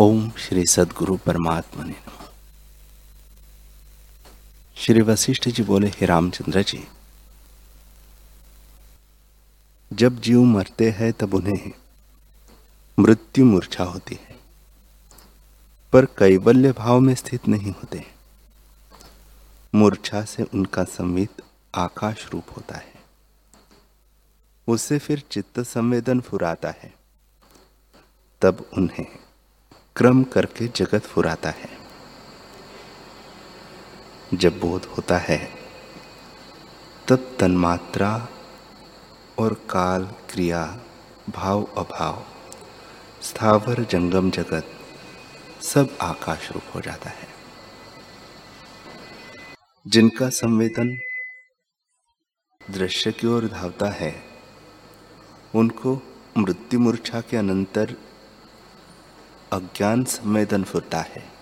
ओम श्री सदगुरु परमात्मा ने श्री वशिष्ठ जी बोले, हे रामचंद्र जी, जब जीव मरते हैं, तब उन्हें मृत्यु मूर्छा होती है, पर कैवल्य भाव में स्थित नहीं होते। मूर्छा से उनका संवित आकाश रूप होता है। उससे फिर चित्त संवेदन फुराता है। तब उन्हें क्रम करके जगत फुराता है। जब बोध होता है, तब तन्मात्रा और काल क्रिया, भाव अभाव, स्थावर जंगम जगत सब आकाश रूप हो जाता है। जिनका संवेदन दृश्य की ओर धावता है, उनको मृत्यु मूर्छा के अनंतर अज्ञान संवेदन फुरता है।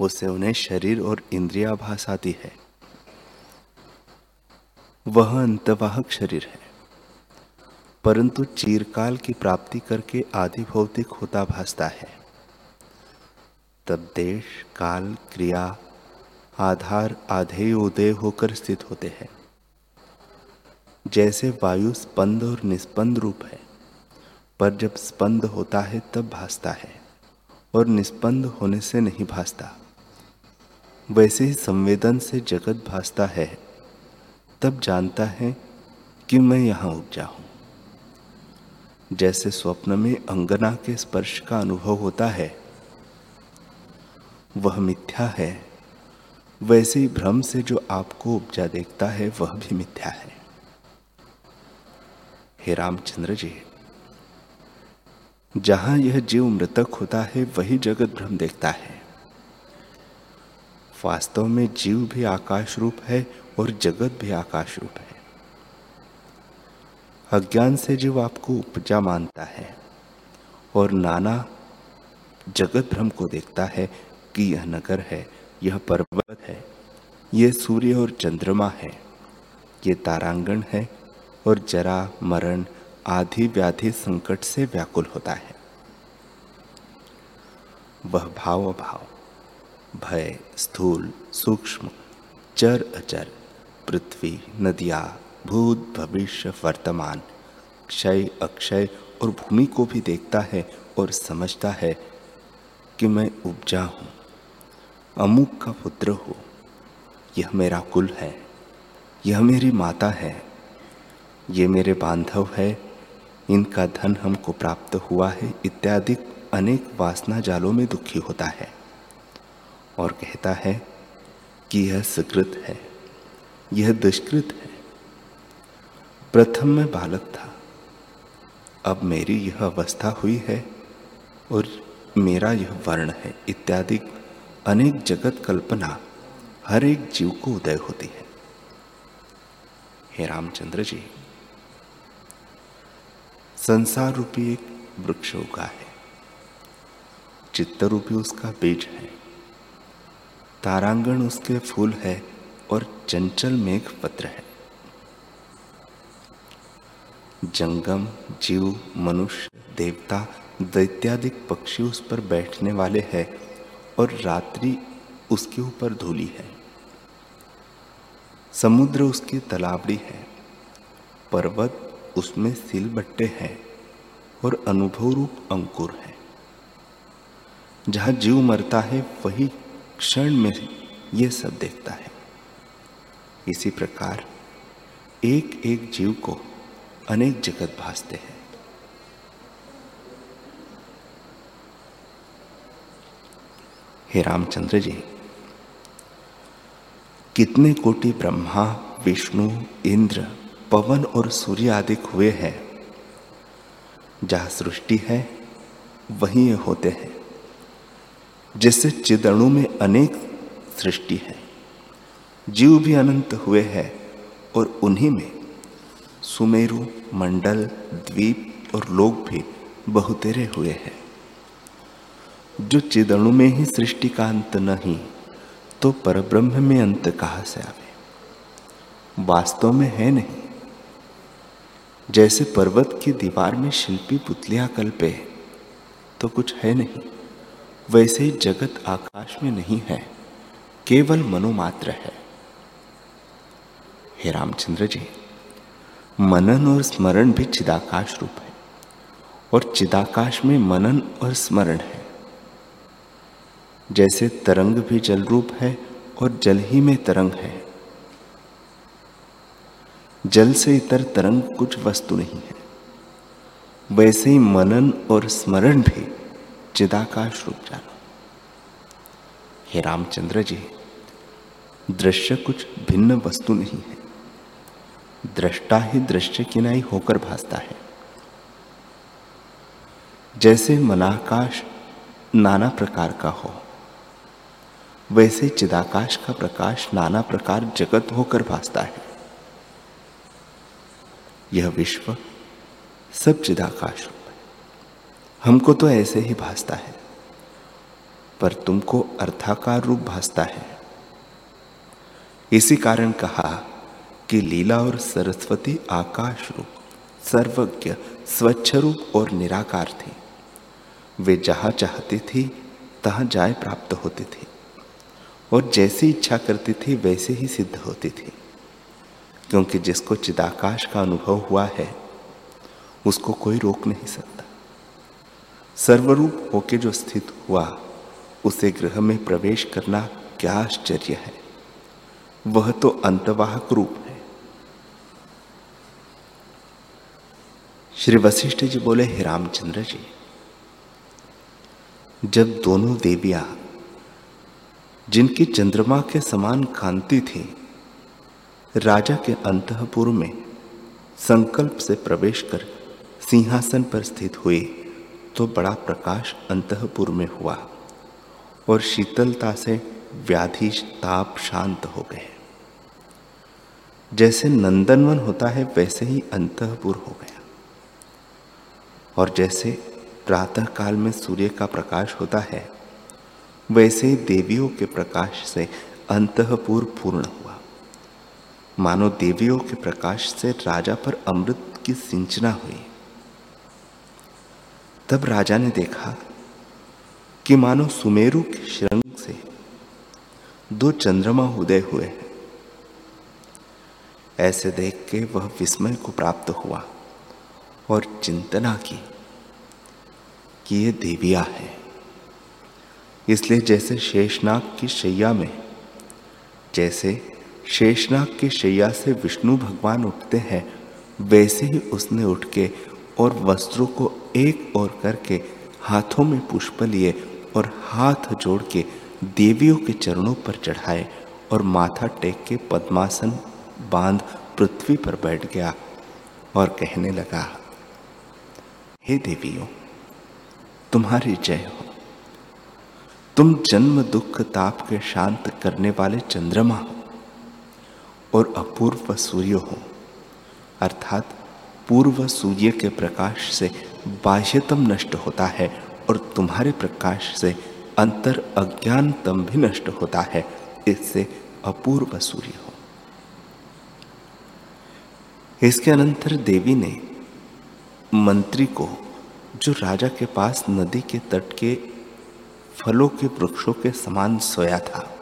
उससे उन्हें शरीर और इंद्रिया भास आती है। वह अंतवाहक शरीर है। परंतु चीरकाल की प्राप्ति करके आदि भौतिक होता भासता है। तब देश, काल, क्रिया, आधार आधे उदय होकर स्थित होते हैं। जैसे वायु स्पंद और निस्पंद रूप है। पर जब स्पंद होता है तब भासता है, और निस्पंद होने से नहीं भासता। वैसे ही संवेदन से जगत भासता है, तब जानता है कि मैं यहाँ उपजा हूँ। जैसे स्वप्न में अंगना के स्पर्श का अनुभव होता है, वह मिथ्या है। वैसे ही भ्रम से जो आपको उपजा देखता है, वह भी मिथ्या है। हे रामचंद्र जी जहाँ यह जीव मृतक होता है, वही जगत भ्रम देखता है। वास्तव में जीव भी आकाश रूप है और जगत भी आकाश रूप है। अज्ञान से जीव आपको उपजा मानता है और नाना जगत भ्रम को देखता है कि यह नगर है, यह पर्वत है यह सूर्य और चंद्रमा है, ये तारांगण है और जरा मरण आधि व्याधि संकट से व्याकुल होता है। वह भाव अभाव भय, स्थूल, सूक्ष्म, चर अचर, पृथ्वी, नदिया, भूत, भविष्य, वर्तमान, क्षय, अक्षय और भूमि को भी देखता है और समझता है कि मैं उपजा हूँ, अमुक का पुत्र हो, यह मेरा कुल है, यह मेरी माता है, ये मेरे बांधव है इनका धन हमको प्राप्त हुआ है इत्यादि अनेक वासना जालों में दुखी होता है। और कहता है कि यह सुकृत है। यह दुष्कृत है। प्रथम में बालक था। अब मेरी यह अवस्था हुई है और मेरा यह वर्ण है इत्यादि अनेक जगत कल्पना हर एक जीव को उदय होती है। हे रामचंद्र जी संसार रूपी एक वृक्ष उगा है। चित्त रूपी उसका बीज है। तारांगण उसके फूल है और चंचल मेघ पत्र है। जंगम, जीव, मनुष्य, देवता, दैत्यादिक पक्षी उस पर बैठने वाले हैं और रात्रि उसके ऊपर धूली है। समुद्र उसकी तलावड़ी है। पर्वत उसमें सिल बट्टे हैं और अनुभव रूप अंकुर है। जहाँ जीव मरता है, वही क्षण में यह सब देखता है। इसी प्रकार एक एक जीव को अनेक जगत भासते हैं। हे रामचंद्र जी, कितने कोटि ब्रह्मा, विष्णु, इंद्र पवन और सूर्य आदि हुए हैं। जहाँ सृष्टि है, वहीं ये होते हैं जैसे चिदणु में अनेक सृष्टि है। जीव भी अनंत हुए हैं और उन्हीं में सुमेरु, मंडल, द्वीप और लोग भी बहुतेरे हुए हैं। जो चिदणु में ही सृष्टि का अंत नहीं तो परब्रह्म में अंत कहाँ से आवे? वास्तव में है नहीं। जैसे पर्वत की दीवार में शिल्पी पुतलियाँ कल्पे तो कुछ है नहीं। वैसे ही जगत आकाश में नहीं है, केवल मनोमात्र है। हे रामचंद्र जी, मनन और स्मरण भी चिदाकाश रूप है, और चिदाकाश में मनन और स्मरण है। जैसे तरंग भी जल रूप है, और जल ही में तरंग है। जल से इतर तरंग कुछ वस्तु नहीं है। वैसे ही मनन और स्मरण भी चिदाकाश रूप जानो। हे रामचंद्र जी, दृश्य कुछ भिन्न वस्तु नहीं है। दृष्टा ही दृश्य किनाई होकर भासता है। जैसे मनाकाश नाना प्रकार का हो, वैसे चिदाकाश का प्रकाश नाना प्रकार जगत होकर भासता है। यह विश्व सब चिदाकाश रूप है। हमको तो ऐसे ही भासता है, पर तुमको अर्थाकार रूप भासता है। इसी कारण कहा कि लीला और सरस्वती आकाश रूप, सर्वज्ञ, स्वच्छ रूप और निराकार थी। वे जहाँ चाहती थी, तहां जाय प्राप्त होती थी। और जैसी इच्छा करती थी, वैसे ही सिद्ध होती थी। क्योंकि जिसको चिदाकाश का अनुभव हुआ है, उसको कोई रोक नहीं सकता। सर्वरूप होके जो स्थित हुआ, उसे ग्रह में प्रवेश करना क्या आश्चर्य है। वह तो अंतवाहक रूप है। श्री वशिष्ठ जी बोले, हे रामचंद्र जी, जब दोनों देवियाँ, जिनकी चंद्रमा के समान कांति थी राजा के अंतपुर में संकल्प से प्रवेश कर सिंहासन पर स्थित हुए तो बड़ा प्रकाश अंतपुर में हुआ और शीतलता से व्याधि ताप शांत हो गए। जैसे नंदनवन होता है, वैसे ही अंतपुर हो गया। और जैसे प्रातः काल में सूर्य का प्रकाश होता है, वैसे देवियों के प्रकाश से अंतपुर पूर्ण हुआ। मानो देवियों के प्रकाश से राजा पर अमृत की सिंचना हुई। तब राजा ने देखा कि मानो सुमेरु के श्रृंग से दो चंद्रमा उदय हुए हैं। ऐसे देख के वह विस्मय को प्राप्त हुआ और चिंतना की कि ये देविया है। इसलिए जैसे शेषनाग की शैया में, जैसे शेषनाग की शैया से विष्णु भगवान उठते हैं। वैसे ही उसने उठ के और वस्त्रों को एक और करके हाथों में पुष्प लिए और हाथ जोड़ के देवियों के चरणों पर चढ़ाए और माथा टेक के पद्मासन बाँध पृथ्वी पर बैठ गया और कहने लगा, हे देवियों, तुम्हारी जय हो। तुम जन्म दुख ताप के शांत करने वाले चंद्रमा हो। और अपूर्व सूर्य हो। अर्थात पूर्व सूर्य के प्रकाश से बाह्यतम नष्ट होता है और तुम्हारे प्रकाश से अंतर अज्ञानतम भी नष्ट होता है। इससे अपूर्व सूर्य हो। इसके अनंतर देवी ने मंत्री को, जो राजा के पास नदी के तट के फलों के वृक्षों के समान सोया था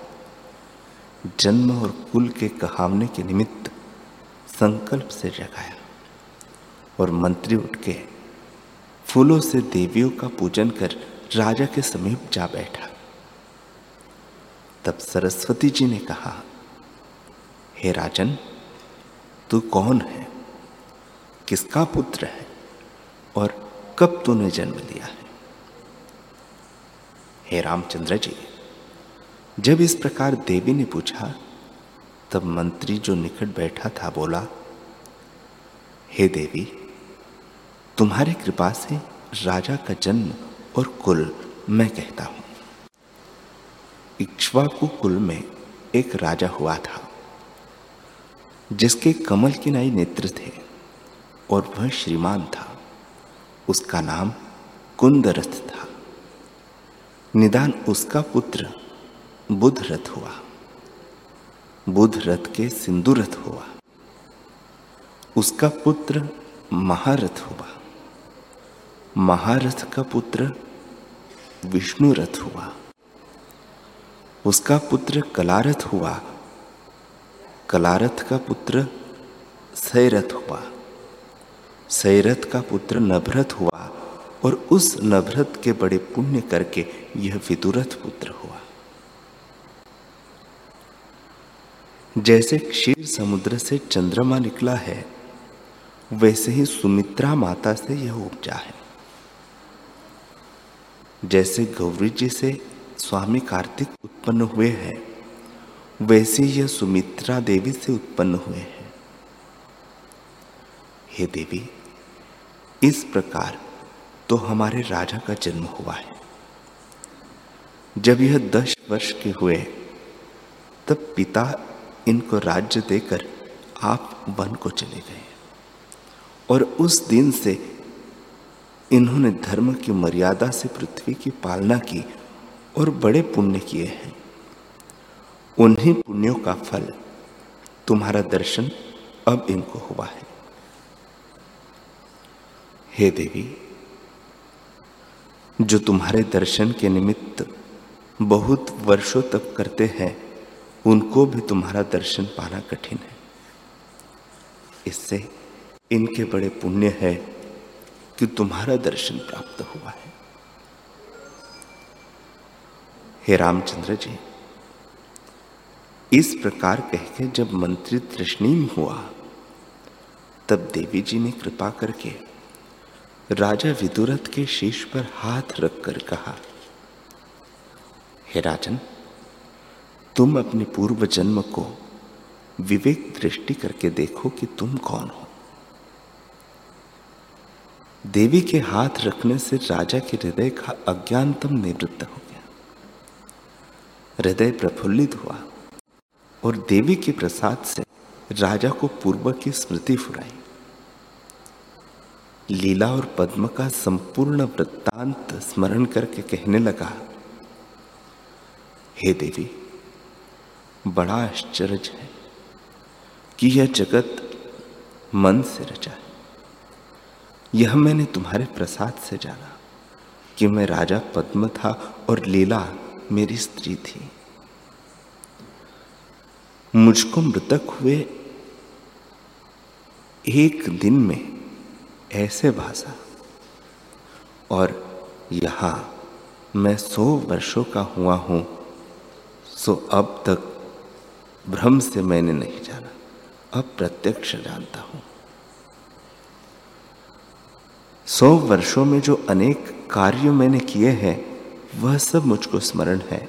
जन्म और कुल के कहावने के निमित्त संकल्प से जगाया और मंत्री उठ के फूलों से देवियों का पूजन कर राजा के समीप जा बैठा। तब सरस्वती जी ने कहा, हे राजन, तू कौन है? किसका पुत्र है? और कब तूने जन्म लिया है? हे रामचंद्र जी जब इस प्रकार देवी ने पूछा, तब मंत्री जो निकट बैठा था बोला, हे देवी, तुम्हारी कृपा से राजा का जन्म और कुल मैं कहता हूँ। इक्ष्वाकु कुल में एक राजा हुआ था, जिसके कमल की नाई नेत्र थे और वह श्रीमान था। उसका नाम कुंदरथ था। निदान उसका पुत्र बुध रथ हुआ। बुध रथ के सिंधु रथ हुआ। उसका पुत्र महारथ हुआ। महारथ का पुत्र विष्णु रथ हुआ। उसका पुत्र कलारथ हुआ। कलारथ का पुत्र सैरथ हुआ। सैरथ का पुत्र नभरथ हुआ और उस नभरथ के बड़े पुण्य करके यह विदुरथ पुत्र हुआ। जैसे क्षीर समुद्र से चंद्रमा निकला है, वैसे ही सुमित्रा माता से यह उपजा है। जैसे गौरी जी से स्वामी कार्तिक उत्पन्न हुए हैं, वैसे यह सुमित्रा देवी से उत्पन्न हुए हैं। हे देवी, इस प्रकार तो हमारे राजा का जन्म हुआ है। जब यह दस वर्ष के हुए, तब पिता इनको राज्य देकर आप वन को चले गए। और उस दिन से इन्होंने धर्म की मर्यादा से पृथ्वी की पालना की और बड़े पुण्य किए हैं। उन्हीं पुण्यों का फल तुम्हारा दर्शन अब इनको हुआ है। हे देवी, जो तुम्हारे दर्शन के निमित्त बहुत वर्षों तक करते हैं उनको भी तुम्हारा दर्शन पाना कठिन है। इससे इनके बड़े पुण्य है कि तुम्हारा दर्शन प्राप्त हुआ है। हे रामचंद्र जी, इस प्रकार कह के जब मंत्री तृष्णीम हुआ, तब देवी जी ने कृपा करके राजा विदुरथ के शीश पर हाथ रखकर कहा, हे राजन तुम अपने पूर्व जन्म को विवेक दृष्टि करके देखो कि तुम कौन हो। देवी के हाथ रखने से राजा के हृदय का अज्ञानतम निवृत्त हो गया। हृदय प्रफुल्लित हुआ और देवी के प्रसाद से राजा को पूर्व की स्मृति फुराई। लीला और पद्म का संपूर्ण वृत्तांत स्मरण करके कहने लगा, हे देवी बड़ा आश्चर्य है कि यह जगत मन से रचा है। यह मैंने तुम्हारे प्रसाद से जाना कि मैं राजा पद्म था और लीला मेरी स्त्री थी। मुझको मृतक हुए एक दिन में ऐसे भाषा और यहाँ मैं सौ वर्षों का हुआ हूँ, सो अब तक भ्रम से मैंने नहीं जाना। अब प्रत्यक्ष जानता हूँ। सौ वर्षों में जो अनेक कार्य मैंने किए हैं, वह सब मुझको स्मरण है।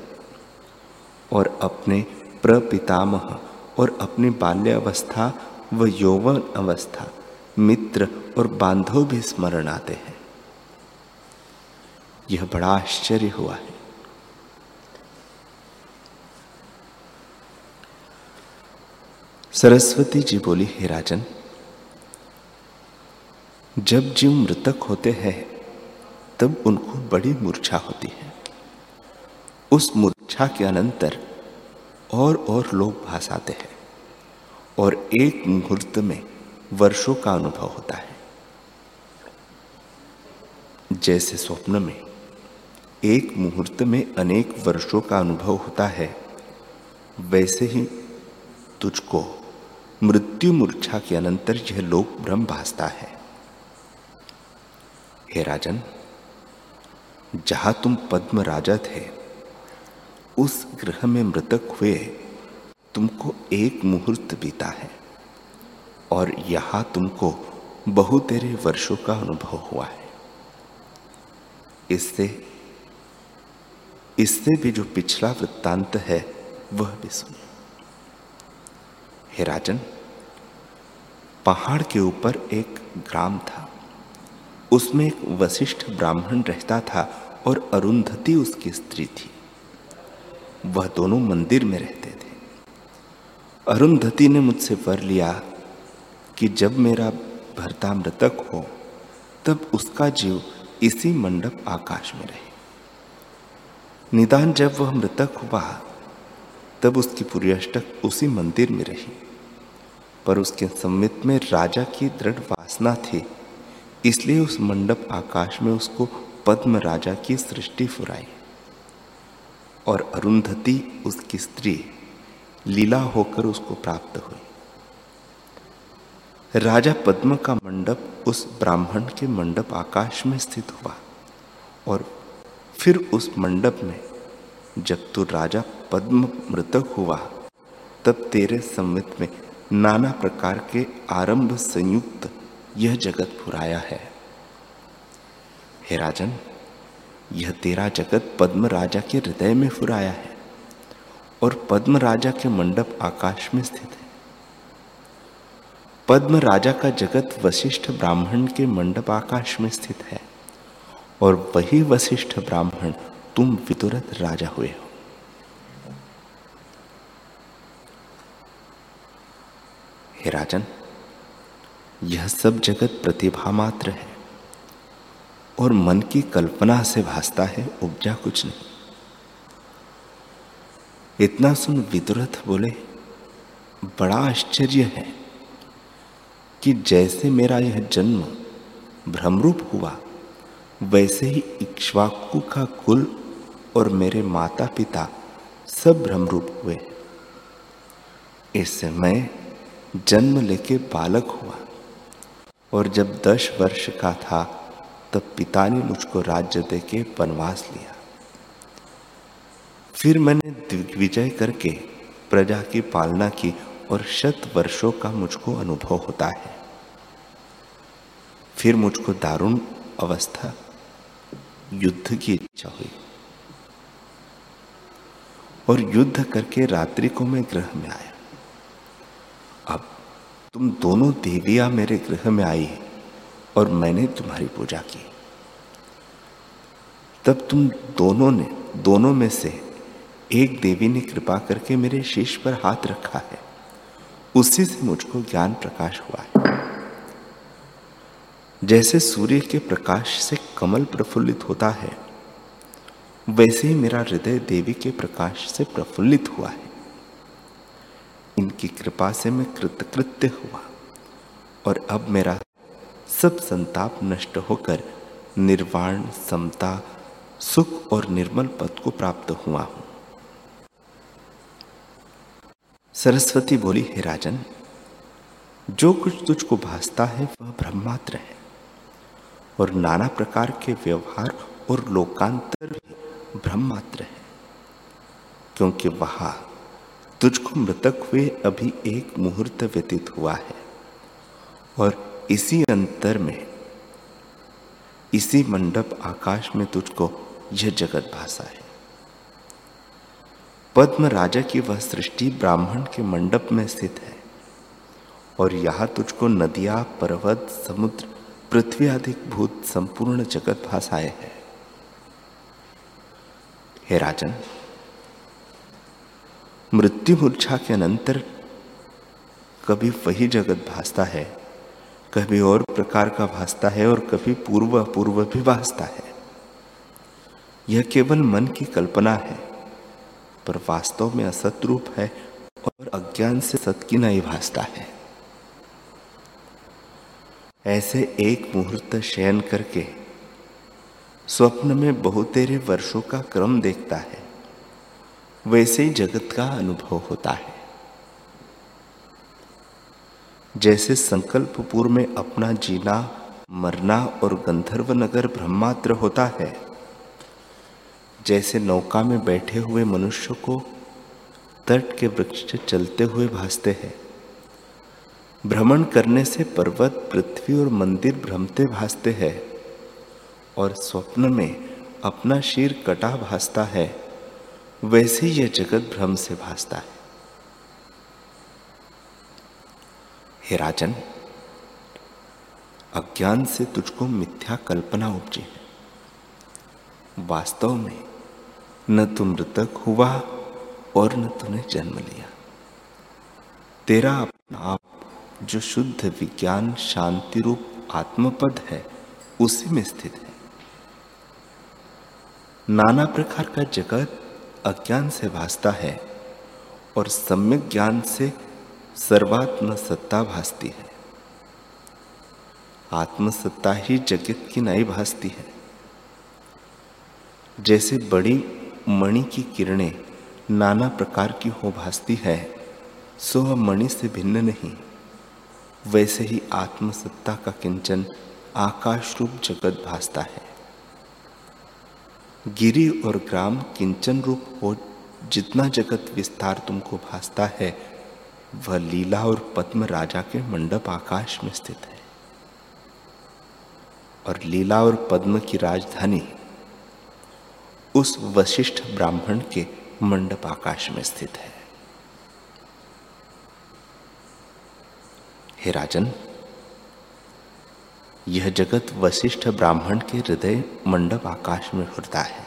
और अपने प्रपितामह और अपनी बाल्यावस्था व यौवन अवस्था, मित्र और बांधव भी स्मरण आते हैं। यह बड़ा आश्चर्य हुआ है। सरस्वती जी बोली, हे राजन, जब जीव मृतक होते हैं, तब उनको बड़ी मूर्छा होती है। उस मूर्छा के अनंतर और और लोग भास आते हैं और एक मुहूर्त में वर्षों का अनुभव होता है। जैसे स्वप्न में एक मुहूर्त में अनेक वर्षों का अनुभव होता है, वैसे ही तुझको मृत्यु मूर्छा के अनंतर यह लोक ब्रह्म भासता है। हे राजन, जहाँ तुम पद्म राजा थे उस ग्रह में मृतक हुए तुमको एक मुहूर्त बीता है और यहाँ तुमको बहु तेरे वर्षों का अनुभव हुआ है। इससे इससे भी जो पिछला वृत्तांत है, वह भी सुनो। हे राजन, पहाड़ के ऊपर एक ग्राम था। उसमें एक वशिष्ठ ब्राह्मण रहता था और अरुंधति उसकी स्त्री थी। वह दोनों मंदिर में रहते थे। अरुंधति ने मुझसे वर लिया कि जब मेरा भरता मृतक हो, तब उसका जीव इसी मंडप आकाश में रहे। निदान जब वह मृतक हुआ तब उसकी पूरी अष्टक उसी मंदिर में रही। पर उसके सम्मित में राजा की दृढ़ वासना थी, इसलिए उस मंडप आकाश में उसको पद्म राजा की सृष्टि फुराई। और अरुंधति, उसकी स्त्री, लीला होकर उसको प्राप्त हुई। राजा पद्म का मंडप उस ब्राह्मण के मंडप आकाश में स्थित हुआ और फिर उस मंडप में जब तू राजा पद्म मृतक हुआ। तब तेरे संवित में नाना प्रकार के आरंभ संयुक्त यह जगत फुराया है। हे राजन, यह तेरा जगत पद्म राजा के हृदय में फुराया है और पद्म राजा के मंडप आकाश में स्थित है। पद्म राजा का जगत वशिष्ठ ब्राह्मण के मंडप आकाश में स्थित है और वही वशिष्ठ ब्राह्मण तुम विदुरथ राजा हुए हो। हे राजन, यह सब जगत प्रतिभा मात्र है, और मन की कल्पना से भासता है उपजा कुछ नहीं। इतना सुन विदुरथ बोले, बड़ा आश्चर्य है कि जैसे मेरा यह जन्म भ्रमरूप हुआ, वैसे ही इक्ष्वाकु का कुल और मेरे माता पिता सब भ्रमरूप हुए। इससे मैं जन्म लेके बालक हुआ। और जब दस वर्ष का था, तब पिता ने मुझको राज्य दे के वनवास लिया। फिर मैंने दिग्विजय करके प्रजा की पालना की और शत वर्षों का मुझको अनुभव होता है। फिर मुझको दारुण अवस्था, युद्ध की इच्छा हुई। और युद्ध करके रात्रि को मैं ग्रह में आया। अब तुम दोनों देवियाँ मेरे गृह में आई और मैंने तुम्हारी पूजा की। तब तुम दोनों ने, दोनों में से एक देवी ने कृपा करके मेरे शीश पर हाथ रखा है। उसी से मुझको ज्ञान प्रकाश हुआ है। जैसे सूर्य के प्रकाश से कमल प्रफुल्लित होता है, वैसे ही मेरा हृदय देवी के प्रकाश से प्रफुल्लित हुआ है। इनकी कृपा से मैं कृतकृत्य हुआ और अब मेरा सब संताप नष्ट होकर निर्वाण, समता, सुख और निर्मल पद को प्राप्त हुआ हूँ। सरस्वती बोली, हे राजन, जो कुछ तुझको भासता है वह ब्रह्मात्र है और नाना प्रकार के व्यवहार और लोकांतर भी ब्रह्मात्र है, क्योंकि वहाँ तुझको मृतक हुए अभी एक मुहूर्त व्यतीत हुआ है। और इसी अंतर में, इसी मंडप आकाश में तुझको यह जगत भाषा है। पद्म राजा की वह सृष्टि ब्राह्मण के मंडप में स्थित है। और यहाँ तुझको नदियाँ, पर्वत, समुद्र, पृथ्वी आदि भूत संपूर्ण जगत भाषाए है। हे राजन मृत्यु मूर्छा के अनंतर कभी वही जगत भासता है, कभी और प्रकार का भासता है और कभी पूर्व अपूर्व भी भासता है। यह केवल मन की कल्पना है, पर वास्तव में असत रूप है और अज्ञान से सत की नहीं भासता है। ऐसे एक मुहूर्त शयन करके स्वप्न में बहुतेरे वर्षों का क्रम देखता है। वैसे ही जगत का अनुभव होता है। जैसे संकल्प पूर्व में अपना जीना, मरना और गंधर्व नगर ब्रह्मात्र होता है, जैसे नौका में बैठे हुए मनुष्य को तट के वृक्ष चलते हुए भासते हैं। भ्रमण करने से पर्वत, पृथ्वी और मंदिर भ्रमते भासते हैं और स्वप्न में अपना शीर कटा भासता है। वैसे यह जगत भ्रम से भासता है। हे राजन, अज्ञान से तुझको मिथ्या कल्पना उपजी है। वास्तव में न तू मृतक हुआ और न तूने जन्म लिया। तेरा अपना आप, जो शुद्ध विज्ञान, शांति रूप, आत्मपद है, उसी में स्थित है। नाना प्रकार का जगत अज्ञान से भासता है और सम्यक ज्ञान से सर्वात्म सत्ता भासती है। आत्मसत्ता ही जगत की नई भासती है। जैसे बड़ी मणि की किरणें नाना प्रकार की हो भासती है, सो वह मणि से भिन्न नहीं। वैसे ही आत्मसत्ता का किंचन आकाश रूप जगत भासता है। गिरी और ग्राम किंचन रूप हो, जितना जगत विस्तार तुमको भासता है, वह लीला और पद्म राजा के मंडप आकाश में स्थित है। और लीला और पद्म की राजधानी उस वशिष्ठ ब्राह्मण के मंडप आकाश में स्थित है। हे राजन यह जगत वशिष्ठ ब्राह्मण के हृदय मंडप आकाश में फुरता है।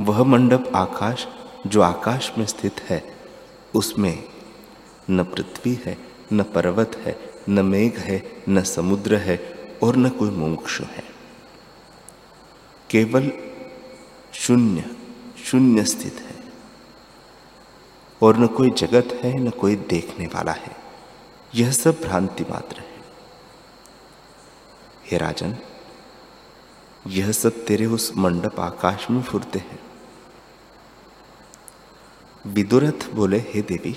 वह मंडप आकाश, जो आकाश में स्थित है, उसमें न पृथ्वी है, न पर्वत है, न मेघ है, न समुद्र है, और न कोई मुमुक्षु है। केवल शून्य शून्य स्थित है, और न कोई जगत है, न कोई देखने वाला है। यह सब भ्रांति मात्र है। हे राजन, यह सब तेरे उस मंडप आकाश में फुरते हैं। विदुरथ बोले, हे देवी,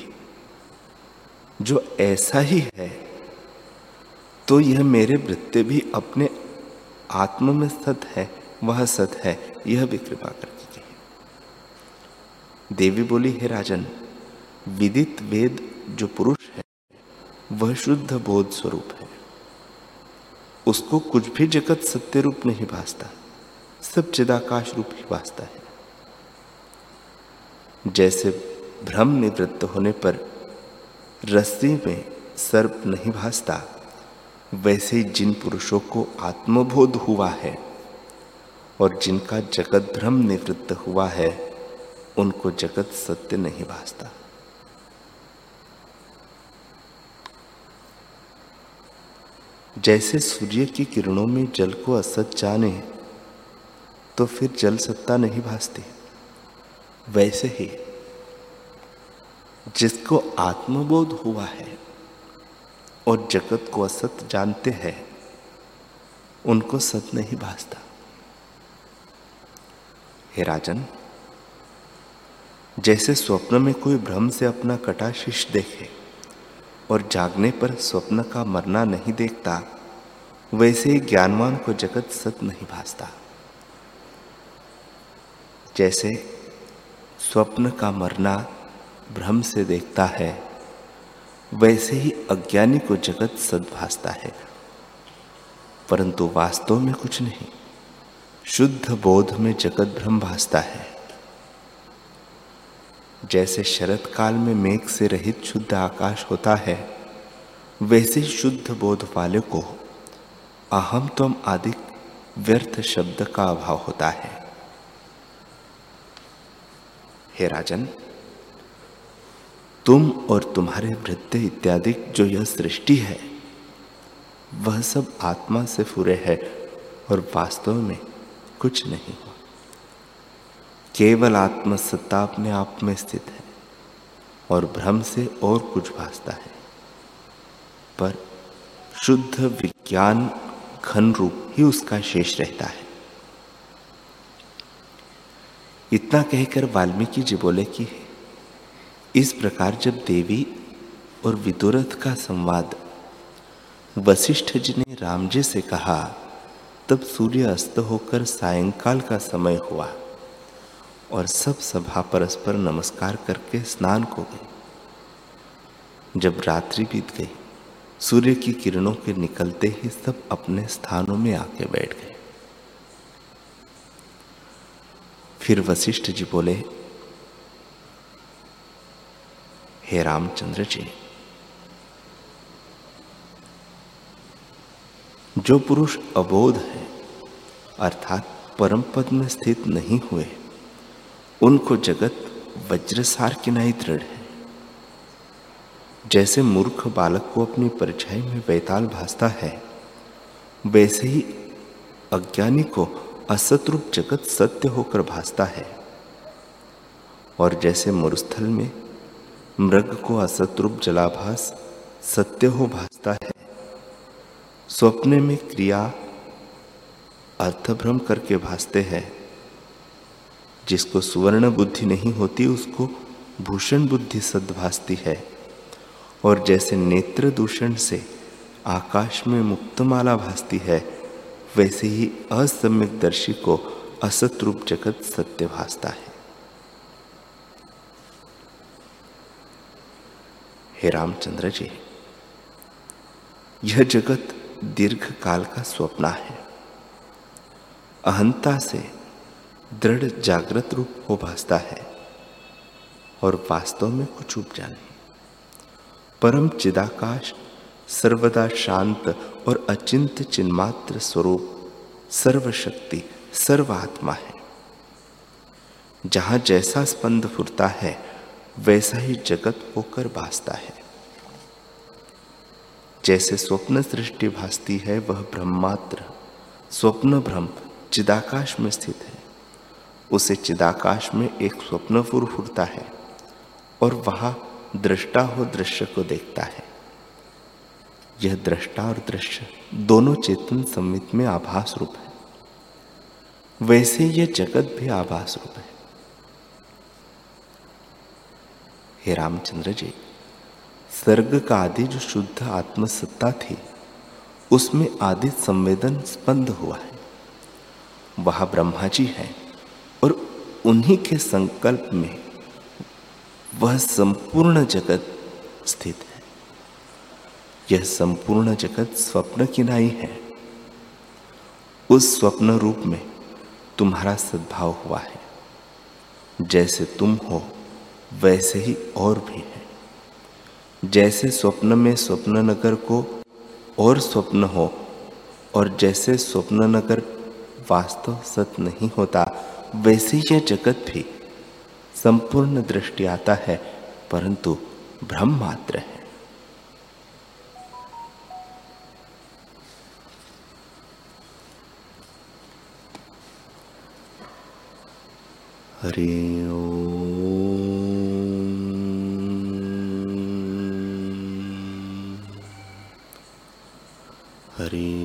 जो ऐसा ही है तो यह मेरे वृत्ति भी अपने आत्म में सत है, वह सत है, यह भी कृपा कर दीजिए देवी बोली, हे राजन, विदित वेद जो पुरुष है, वह शुद्ध बोध स्वरूप है। उसको कुछ भी जगत सत्य रूप नहीं भासता, सब चिदाकाश रूप ही भासता है। जैसे भ्रम निवृत्त होने पर रस्सी में सर्प नहीं भासता, वैसे जिन पुरुषों को आत्मबोध हुआ है और जिनका जगत भ्रम निवृत्त हुआ है, उनको जगत सत्य नहीं भासता। जैसे सूर्य की किरणों में जल को असत जाने तो फिर जल सत्ता नहीं भासती। वैसे ही जिसको आत्मबोध हुआ है और जगत को असत जानते हैं, उनको सत नहीं भासता। हे राजन, जैसे स्वप्न में कोई भ्रम से अपना कटा शिष देखे और जागने पर स्वप्न का मरना नहीं देखता, वैसे ही ज्ञानवान को जगत सत नहीं भासता। जैसे स्वप्न का मरना भ्रम से देखता है, वैसे ही अज्ञानी को जगत सद भासता है। परंतु वास्तव में कुछ नहीं, शुद्ध बोध में जगत भ्रम भासता है। जैसे शरत काल में मेघ से रहित शुद्ध आकाश होता है, वैसे शुद्ध बोध वाले को अहम तम आदि व्यर्थ शब्द का अभाव होता है। हे राजन, तुम और तुम्हारे वृद्ध इत्यादि जो यह सृष्टि है, वह सब आत्मा से फुरे है और वास्तव में कुछ नहीं हुआ। केवल आत्मसत्ता अपने आप में स्थित है और भ्रम से और कुछ भासता है। पर शुद्ध विज्ञान घन रूप ही उसका शेष रहता है। इतना कहकर वाल्मीकि जी बोले कि इस प्रकार जब देवी और विदुरथ का संवाद वशिष्ठ जी ने राम जी से कहा, तब सूर्य अस्त होकर सायंकाल का समय हुआ। और सब सभा परस्पर नमस्कार करके स्नान को गए जब रात्रि बीत गई, सूर्य की किरणों के निकलते ही सब अपने स्थानों में आके बैठ गए। फिर वशिष्ठ जी बोले, हे रामचंद्र जी, जो पुरुष अबोध है, अर्थात परम पद में स्थित नहीं हुए उनको जगत वज्रसार की नहीं दृढ़ है। जैसे मूर्ख बालक को अपनी परछाई में बैताल भासता है, वैसे ही अज्ञानी को असतरूप जगत सत्य होकर भासता है। और जैसे मुरस्थल में मृग को असतरूप जलाभास सत्य हो भासता है, स्वप्न में क्रिया अर्थभ्रम करके भासते हैं। जिसको सुवर्ण बुद्धि नहीं होती, उसको भूषण बुद्धि सद भासती है। और जैसे नेत्र दूषण से आकाश में मुक्तमाला भासती है, वैसे ही असम्यक दर्शी को असत रूप जगत सत्य भासता है। हे रामचंद्र जी, यह जगत दीर्घ काल का स्वप्न है। अहंता से दृढ़ जागृत रूप हो भासता है और वास्तव में कुछ उपजा नहीं। परम चिदाकाश, सर्वदा शांत और अचिंत चिन्मात्र स्वरूप, सर्वशक्ति, सर्वात्मा है। जहाँ जैसा स्पंद फुरता है, वैसा ही जगत होकर भासता है। जैसे स्वप्न सृष्टि भासती है, वह ब्रह्मात्र, स्वप्न ब्रह्म चिदाकाश में स्थित है। उसे चिदाकाश में एक स्वप्न फुर फुरता है और वहाँ दृष्टा हो दृश्य को देखता है। यह दृष्टा और दृश्य दोनों चेतन संवित में आभास रूप है। वैसे यह जगत भी आभास रूप है। हे रामचंद्र जी, सर्ग का आदि जो शुद्ध आत्मसत्ता थी, उसमें आदि संवेदन स्पंद हुआ है। वह ब्रह्मा जी है। उन्हीं के संकल्प में वह संपूर्ण जगत स्थित है। यह संपूर्ण जगत स्वप्न की नाई है। उस स्वप्न रूप में तुम्हारा सद्भाव हुआ है। जैसे तुम हो, वैसे ही और भी है। जैसे स्वप्न में स्वप्न नगर को और स्वप्न हो, और जैसे स्वप्न नगर वास्तव सत नहीं होता वैसे यह जगत भी संपूर्ण दृष्टि आता है परंतु भ्रम मात्र है। हरि हरि